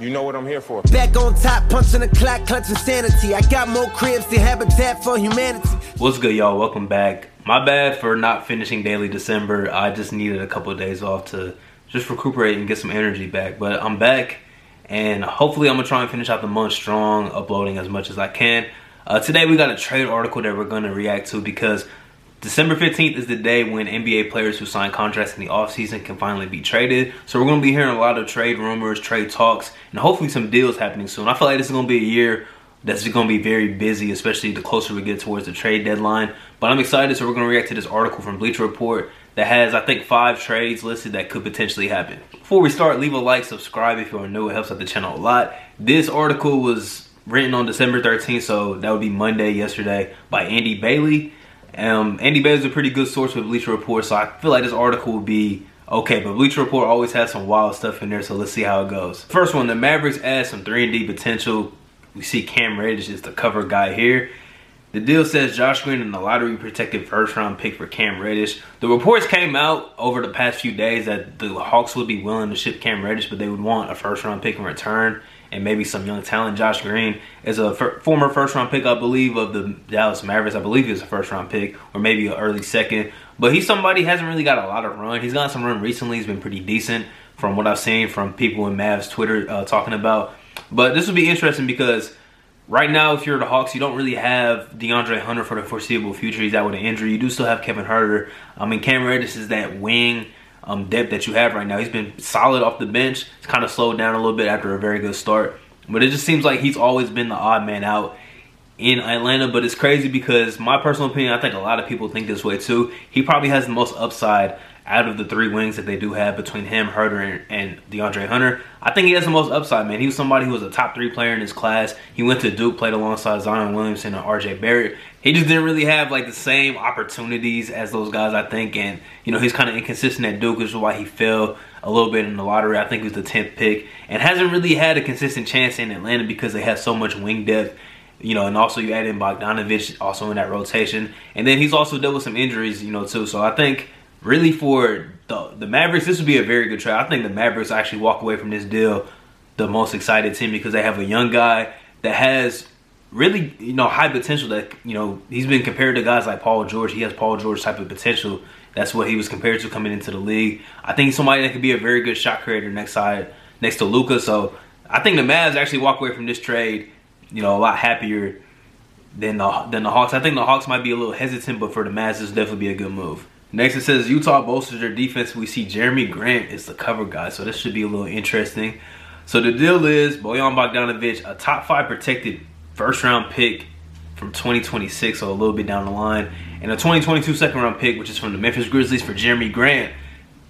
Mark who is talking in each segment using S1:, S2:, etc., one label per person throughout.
S1: You know what I'm here for.
S2: Back on top, punching the clock, clutching sanity. I got more cribs than Habitat for Humanity.
S3: What's good, y'all? Welcome back. My bad for not finishing daily December. I just needed a couple of days off to just recuperate and get some energy back. But I'm back, and hopefully, I'm gonna try and finish out the month strong, uploading as much as I can. Uh, today, we got a trade article that we're gonna react to because December 15th is the day when NBA players who sign contracts in the offseason can finally be traded. So we're going to be hearing a lot of trade rumors, trade talks, and hopefully some deals happening soon. I feel like this is going to be a year that's going to be very busy, especially the closer we get towards the trade deadline. But I'm excited, so we're going to react to this article from Bleacher Report that has, I think, five trades listed that could potentially happen. Before we start, leave a like, subscribe if you are new. It helps out the channel a lot. This article was written on December 13th, so that would be Monday, yesterday, by Andy Bailey. Um, Andy Bailey is a pretty good source for Bleacher Report, so I feel like this article would be okay. But Bleacher Report always has some wild stuff in there, so let's see how it goes. First one, the Mavericks add some 3 and D potential. We see Cam Reddish is the cover guy here. The deal says Josh Green and the lottery protected first round pick for Cam Reddish. The reports came out over the past few days that the Hawks would be willing to ship Cam Reddish, but they would want a first round pick in return and maybe some young talent. Josh Green is a former first round pick, I believe, of the Dallas Mavericks. I believe he was a first round pick or maybe an early second. But he's somebody hasn't really got a lot of run. He's gotten some run recently. He's been pretty decent from what I've seen from people in Mavs Twitter uh, talking about. But this would be interesting because right now, if you're the Hawks, you don't really have DeAndre Hunter for the foreseeable future. He's out with an injury. You do still have Kevin Huerter. I mean, Cam Reddish is that wing um, depth that you have right now. He's been solid off the bench. It's kind of slowed down a little bit after a very good start. But it just seems like he's always been the odd man out in Atlanta. But it's crazy because my personal opinion, I think a lot of people think this way too. He probably has the most upside out of the three wings that they do have between him, Huerter, and, and DeAndre Hunter. I think he has the most upside, man. He was somebody who was a top three player in his class. He went to Duke, played alongside Zion Williamson and RJ Barrett. He just didn't really have like the same opportunities as those guys, I think. And, you know, he's kind of inconsistent at Duke, which is why he fell a little bit in the lottery. I think he was the 10th pick. And hasn't really had a consistent chance in Atlanta because they have so much wing depth you know, and also you add in Bogdanovich also in that rotation. And then he's also dealt with some injuries, you know, too. So I think really for the, the Mavericks, this would be a very good trade. I think the Mavericks actually walk away from this deal the most excited team because they have a young guy that has really, you know, high potential that, you know, he's been compared to guys like Paul George. He has Paul George type of potential. That's what he was compared to coming into the league. I think somebody that could be a very good shot creator next side next to Luka. So I think the Mavs actually walk away from this trade, you know, a lot happier than the than the Hawks. I think the Hawks might be a little hesitant, but for the Mavs, this definitely be a good move. Next, it says Utah bolsters their defense. We see Jerami Grant is the cover guy, so this should be a little interesting. So the deal is Bojan Bogdanovich, a top five protected first round pick from 2026, so a little bit down the line, and a 2022 second round pick, which is from the Memphis Grizzlies for Jerami Grant.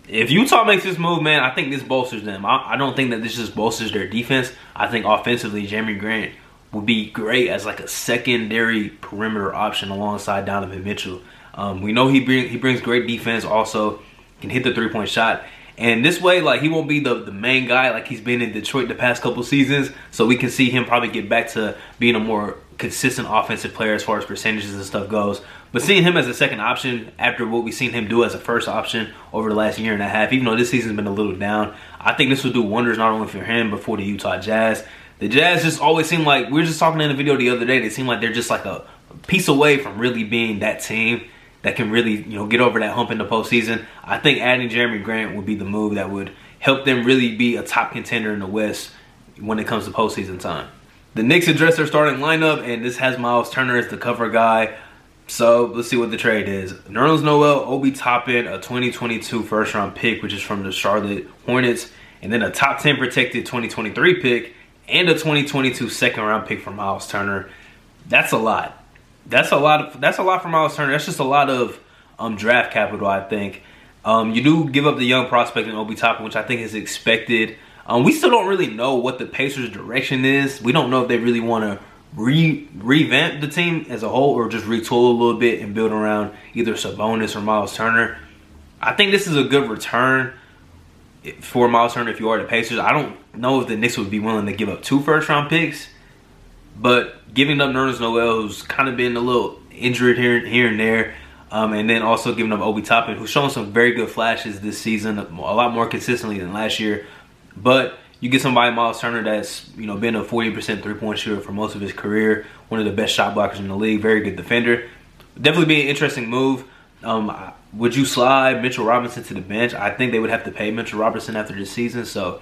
S3: If Utah makes this move, man, I think this bolsters them. I, I don't think that this just bolsters their defense. I think offensively, Jerami Grant would be great as like a secondary perimeter option alongside Donovan Mitchell. Um, we know he bring, he brings great defense. Also, can hit the three point shot. And this way, like he won't be the, the main guy like he's been in Detroit the past couple seasons. So we can see him probably get back to being a more consistent offensive player as far as percentages and stuff goes. But seeing him as a second option after what we've seen him do as a first option over the last year and a half, even though this season's been a little down, I think this will do wonders not only for him but for the Utah Jazz. The Jazz just always seem like we were just talking in the video the other day. They seem like they're just like a piece away from really being that team that can really, you know, get over that hump in the postseason. I think adding Jerami Grant would be the move that would help them really be a top contender in the West when it comes to postseason time. The Knicks address their starting lineup, and this has Miles Turner as the cover guy. So let's see what the trade is. Nerlens Noel, Obi Toppin, a 2022 first round pick, which is from the Charlotte Hornets, and then a top 10 protected 2023 pick and a 2022 second round pick for Miles Turner. That's a lot that's a lot of that's a lot for Miles Turner. That's just a lot of um, draft capital, I think. Um, you do give up the young prospect in Obi Toppin, which I think is expected. Um, we still don't really know what the Pacers' direction is. We don't know if they really want to re revamp the team as a whole or just retool a little bit and build around either Sabonis or Miles Turner. I think this is a good return for Miles Turner if you are the Pacers. I don't know if the Knicks would be willing to give up two first round picks but giving up Nerlens Noel, who's kind of been a little injured here, here and there, um, and then also giving up Obi Toppin, who's shown some very good flashes this season, a lot more consistently than last year. But you get somebody Miles Turner that's you know been a 40% three point shooter for most of his career, one of the best shot blockers in the league, very good defender. Definitely be an interesting move. Um, would you slide Mitchell Robinson to the bench? I think they would have to pay Mitchell Robinson after this season, so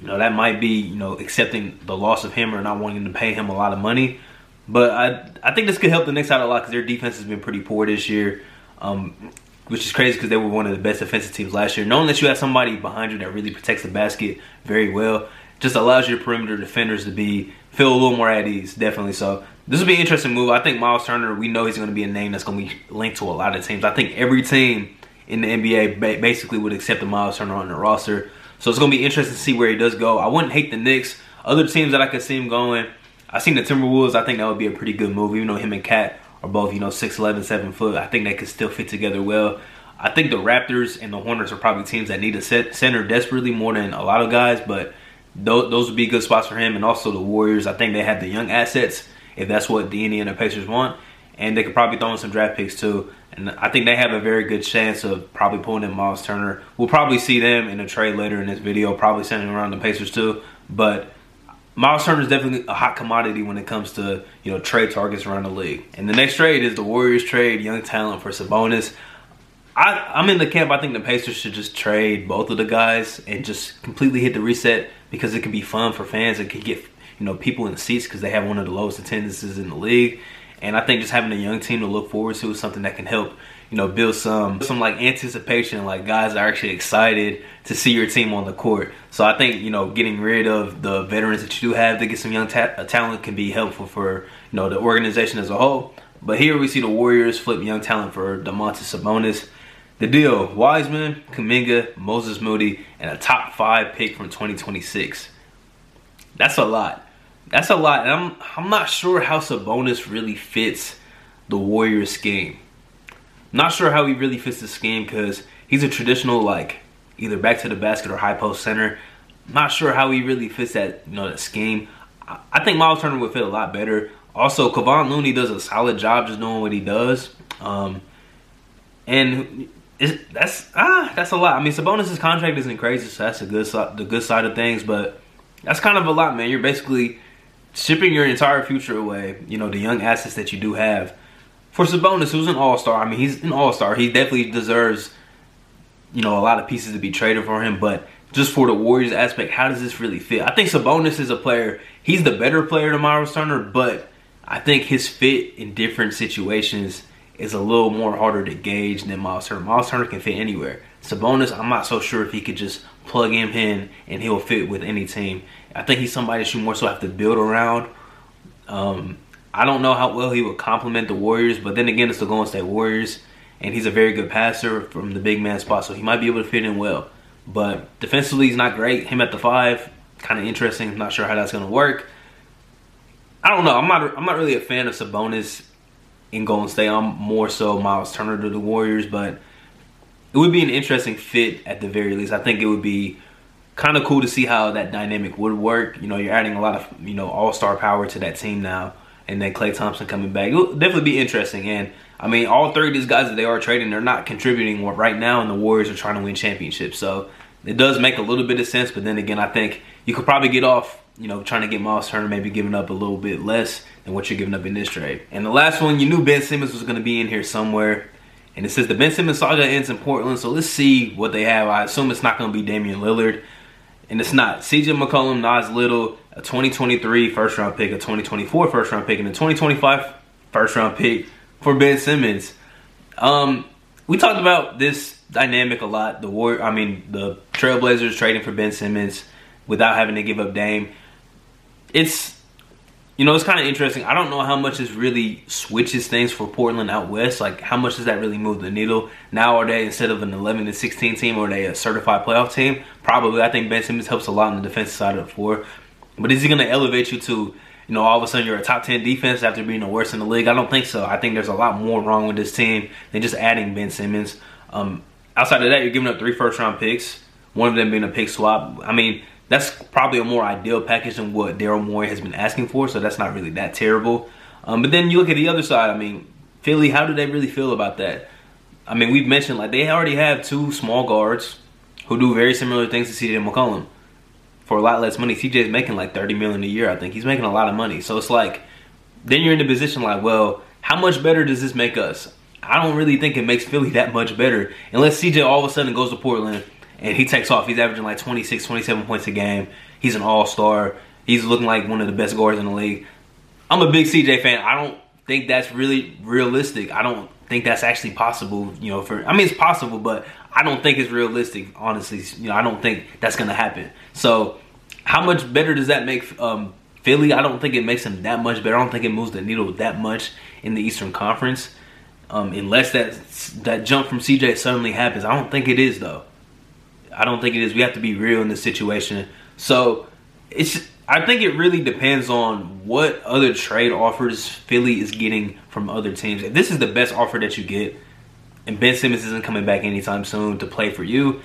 S3: you know that might be you know accepting the loss of him or not wanting to pay him a lot of money. But I I think this could help the Knicks out a lot because their defense has been pretty poor this year. Um, which is crazy because they were one of the best defensive teams last year. Knowing that you have somebody behind you that really protects the basket very well just allows your perimeter defenders to be feel a little more at ease, definitely. So this will be an interesting move. I think Miles Turner, we know he's going to be a name that's going to be linked to a lot of teams. I think every team in the NBA basically would accept the Miles Turner on their roster. So it's going to be interesting to see where he does go. I wouldn't hate the Knicks. Other teams that I could see him going, I seen the Timberwolves. I think that would be a pretty good move, even though him and KAT are both, you know, 6'11", 7 foot. I think they could still fit together well. I think the Raptors and the Hornets are probably teams that need a center desperately more than a lot of guys, but those would be good spots for him. And also the Warriors, I think they have the young assets if that's what Deeney and the Pacers want. And they could probably throw in some draft picks too. And I think they have a very good chance of probably pulling in Miles Turner. We'll probably see them in a trade later in this video, probably sending around the Pacers too. But Miles Turner is definitely a hot commodity when it comes to you know trade targets around the league. And the next trade is the Warriors trade young talent for Sabonis. I, I'm in the camp. I think the Pacers should just trade both of the guys and just completely hit the reset because it can be fun for fans. It can get you know people in the seats because they have one of the lowest attendances in the league. And I think just having a young team to look forward to is something that can help you know, build some some like anticipation, like guys are actually excited to see your team on the court. So I think you know, getting rid of the veterans that you do have to get some young ta- uh, talent can be helpful for you know the organization as a whole. But here we see the Warriors flip young talent for Domantas Sabonis. The deal: Wiseman, Kuminga, Moses Moody, and a top five pick from 2026. That's a lot. That's a lot. And I'm I'm not sure how Sabonis really fits the Warriors scheme. Not sure how he really fits the scheme because he's a traditional like either back to the basket or high post center. Not sure how he really fits that you know that scheme. I think Miles Turner would fit a lot better. Also, Kevon Looney does a solid job just doing what he does. Um, and that's ah, that's a lot. I mean, Sabonis' contract isn't crazy, so that's a good the good side of things. But that's kind of a lot, man. You're basically shipping your entire future away. You know, the young assets that you do have for Sabonis, who's an All Star, I mean, he's an All Star. He definitely deserves, you know, a lot of pieces to be traded for him. But just for the Warriors aspect, how does this really fit? I think Sabonis is a player. He's the better player than Miles Turner, but I think his fit in different situations is a little more harder to gauge than Miles Turner. Miles Turner can fit anywhere. Sabonis, I'm not so sure if he could just plug him in and he'll fit with any team. I think he's somebody that you more so have to build around. Um, I don't know how well he would complement the Warriors, but then again, it's the Golden State Warriors, and he's a very good passer from the big man spot, so he might be able to fit in well. But defensively, he's not great. Him at the five, kind of interesting. Not sure how that's going to work. I don't know. I'm not. I'm not really a fan of Sabonis in Golden State. I'm more so Miles Turner to the Warriors, but it would be an interesting fit at the very least. I think it would be kind of cool to see how that dynamic would work. You know, you're adding a lot of you know all star power to that team now and then Klay Thompson coming back. It'll definitely be interesting. And I mean, all three of these guys that they are trading, they're not contributing right now, and the Warriors are trying to win championships. So it does make a little bit of sense. But then again, I think you could probably get off, you know, trying to get Miles Turner, maybe giving up a little bit less than what you're giving up in this trade. And the last one, you knew Ben Simmons was going to be in here somewhere. And it says the Ben Simmons saga ends in Portland. So let's see what they have. I assume it's not going to be Damian Lillard. And it's not. CJ McCollum, Nas Little, a 2023 first round pick, a 2024 first round pick, and a 2025 first round pick for Ben Simmons. Um, we talked about this dynamic a lot. The war, I mean, the Trailblazers trading for Ben Simmons without having to give up Dame. It's you know, it's kind of interesting. I don't know how much this really switches things for Portland out west. Like, how much does that really move the needle? Now, are they instead of an 11 to 16 team, are they a certified playoff team? Probably. I think Ben Simmons helps a lot on the defensive side of the floor. But is he going to elevate you to, you know, all of a sudden you're a top 10 defense after being the worst in the league? I don't think so. I think there's a lot more wrong with this team than just adding Ben Simmons. Um, outside of that, you're giving up three first round picks, one of them being a pick swap. I mean, that's probably a more ideal package than what Daryl Morey has been asking for, so that's not really that terrible. Um, but then you look at the other side. I mean, Philly, how do they really feel about that? I mean, we've mentioned like they already have two small guards who do very similar things to CJ McCollum. for a lot less money. CJ's making like 30 million a year, I think. He's making a lot of money. So it's like, then you're in the position like, well, how much better does this make us? I don't really think it makes Philly that much better unless CJ all of a sudden goes to Portland and he takes off. He's averaging like 26, 27 points a game. He's an all star. He's looking like one of the best guards in the league. I'm a big CJ fan. I don't think that's really realistic. I don't think that's actually possible. You know, for I mean, it's possible, but I don't think it's realistic. Honestly, you know, I don't think that's gonna happen. So, how much better does that make um, Philly? I don't think it makes them that much better. I don't think it moves the needle that much in the Eastern Conference, um, unless that that jump from CJ suddenly happens. I don't think it is though. I don't think it is. We have to be real in this situation. So, it's I think it really depends on what other trade offers Philly is getting from other teams. If this is the best offer that you get, and Ben Simmons isn't coming back anytime soon to play for you,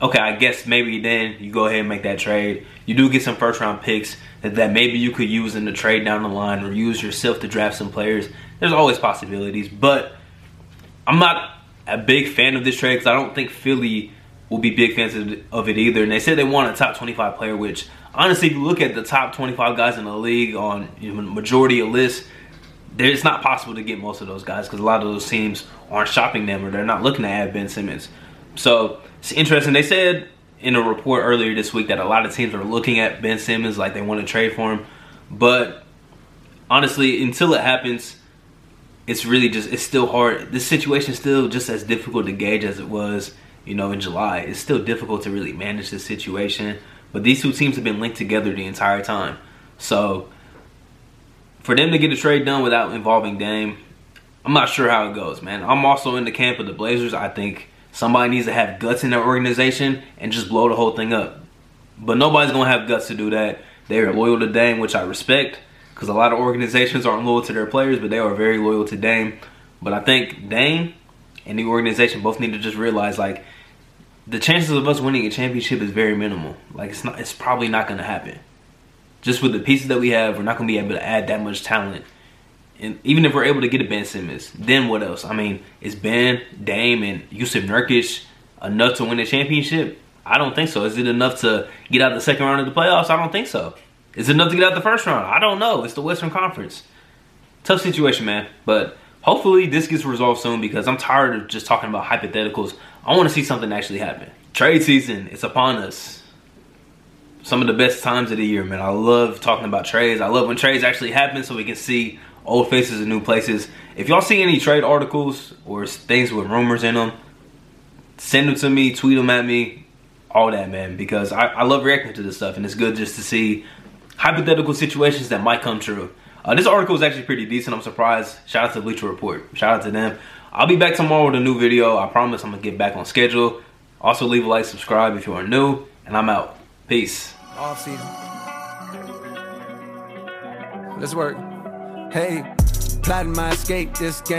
S3: okay, I guess maybe then you go ahead and make that trade. You do get some first round picks that, that maybe you could use in the trade down the line or use yourself to draft some players. There's always possibilities, but I'm not a big fan of this trade because I don't think Philly will be big fans of it either. And they said they want a top 25 player, which honestly, if you look at the top 25 guys in the league on you know, majority of lists, it's not possible to get most of those guys because a lot of those teams aren't shopping them or they're not looking to add Ben Simmons. So it's interesting. They said in a report earlier this week that a lot of teams are looking at Ben Simmons like they want to trade for him. But honestly, until it happens, it's really just it's still hard. This situation is still just as difficult to gauge as it was, you know, in July. It's still difficult to really manage the situation. But these two teams have been linked together the entire time. So for them to get a trade done without involving Dame, I'm not sure how it goes, man. I'm also in the camp of the Blazers. I think somebody needs to have guts in their organization and just blow the whole thing up. But nobody's going to have guts to do that. They are loyal to Dame, which I respect because a lot of organizations aren't loyal to their players, but they are very loyal to Dame. But I think Dame and the organization both need to just realize like the chances of us winning a championship is very minimal. Like it's not it's probably not gonna happen. Just with the pieces that we have, we're not gonna be able to add that much talent. And even if we're able to get a Ben Simmons, then what else? I mean, is Ben, Dame, and Jusuf Nurkic enough to win a championship? I don't think so. Is it enough to get out the second round of the playoffs? I don't think so. Is it enough to get out the first round? I don't know. It's the Western Conference. Tough situation, man. But hopefully this gets resolved soon because I'm tired of just talking about hypotheticals. I want to see something actually happen. Trade season, it's upon us. Some of the best times of the year, man. I love talking about trades. I love when trades actually happen so we can see old faces in new places. If y'all see any trade articles or things with rumors in them, send them to me, tweet them at me, all that, man. Because I, I love reacting to this stuff and it's good just to see hypothetical situations that might come true. Uh, this article is actually pretty decent. I'm surprised. Shout out to Bleacher Report. Shout out to them. I'll be back tomorrow with a new video. I promise I'm to get back on schedule. Also, leave a like, subscribe if you are new, and I'm out. Peace. Off season.
S2: Let's work. Hey, plotting my escape this game.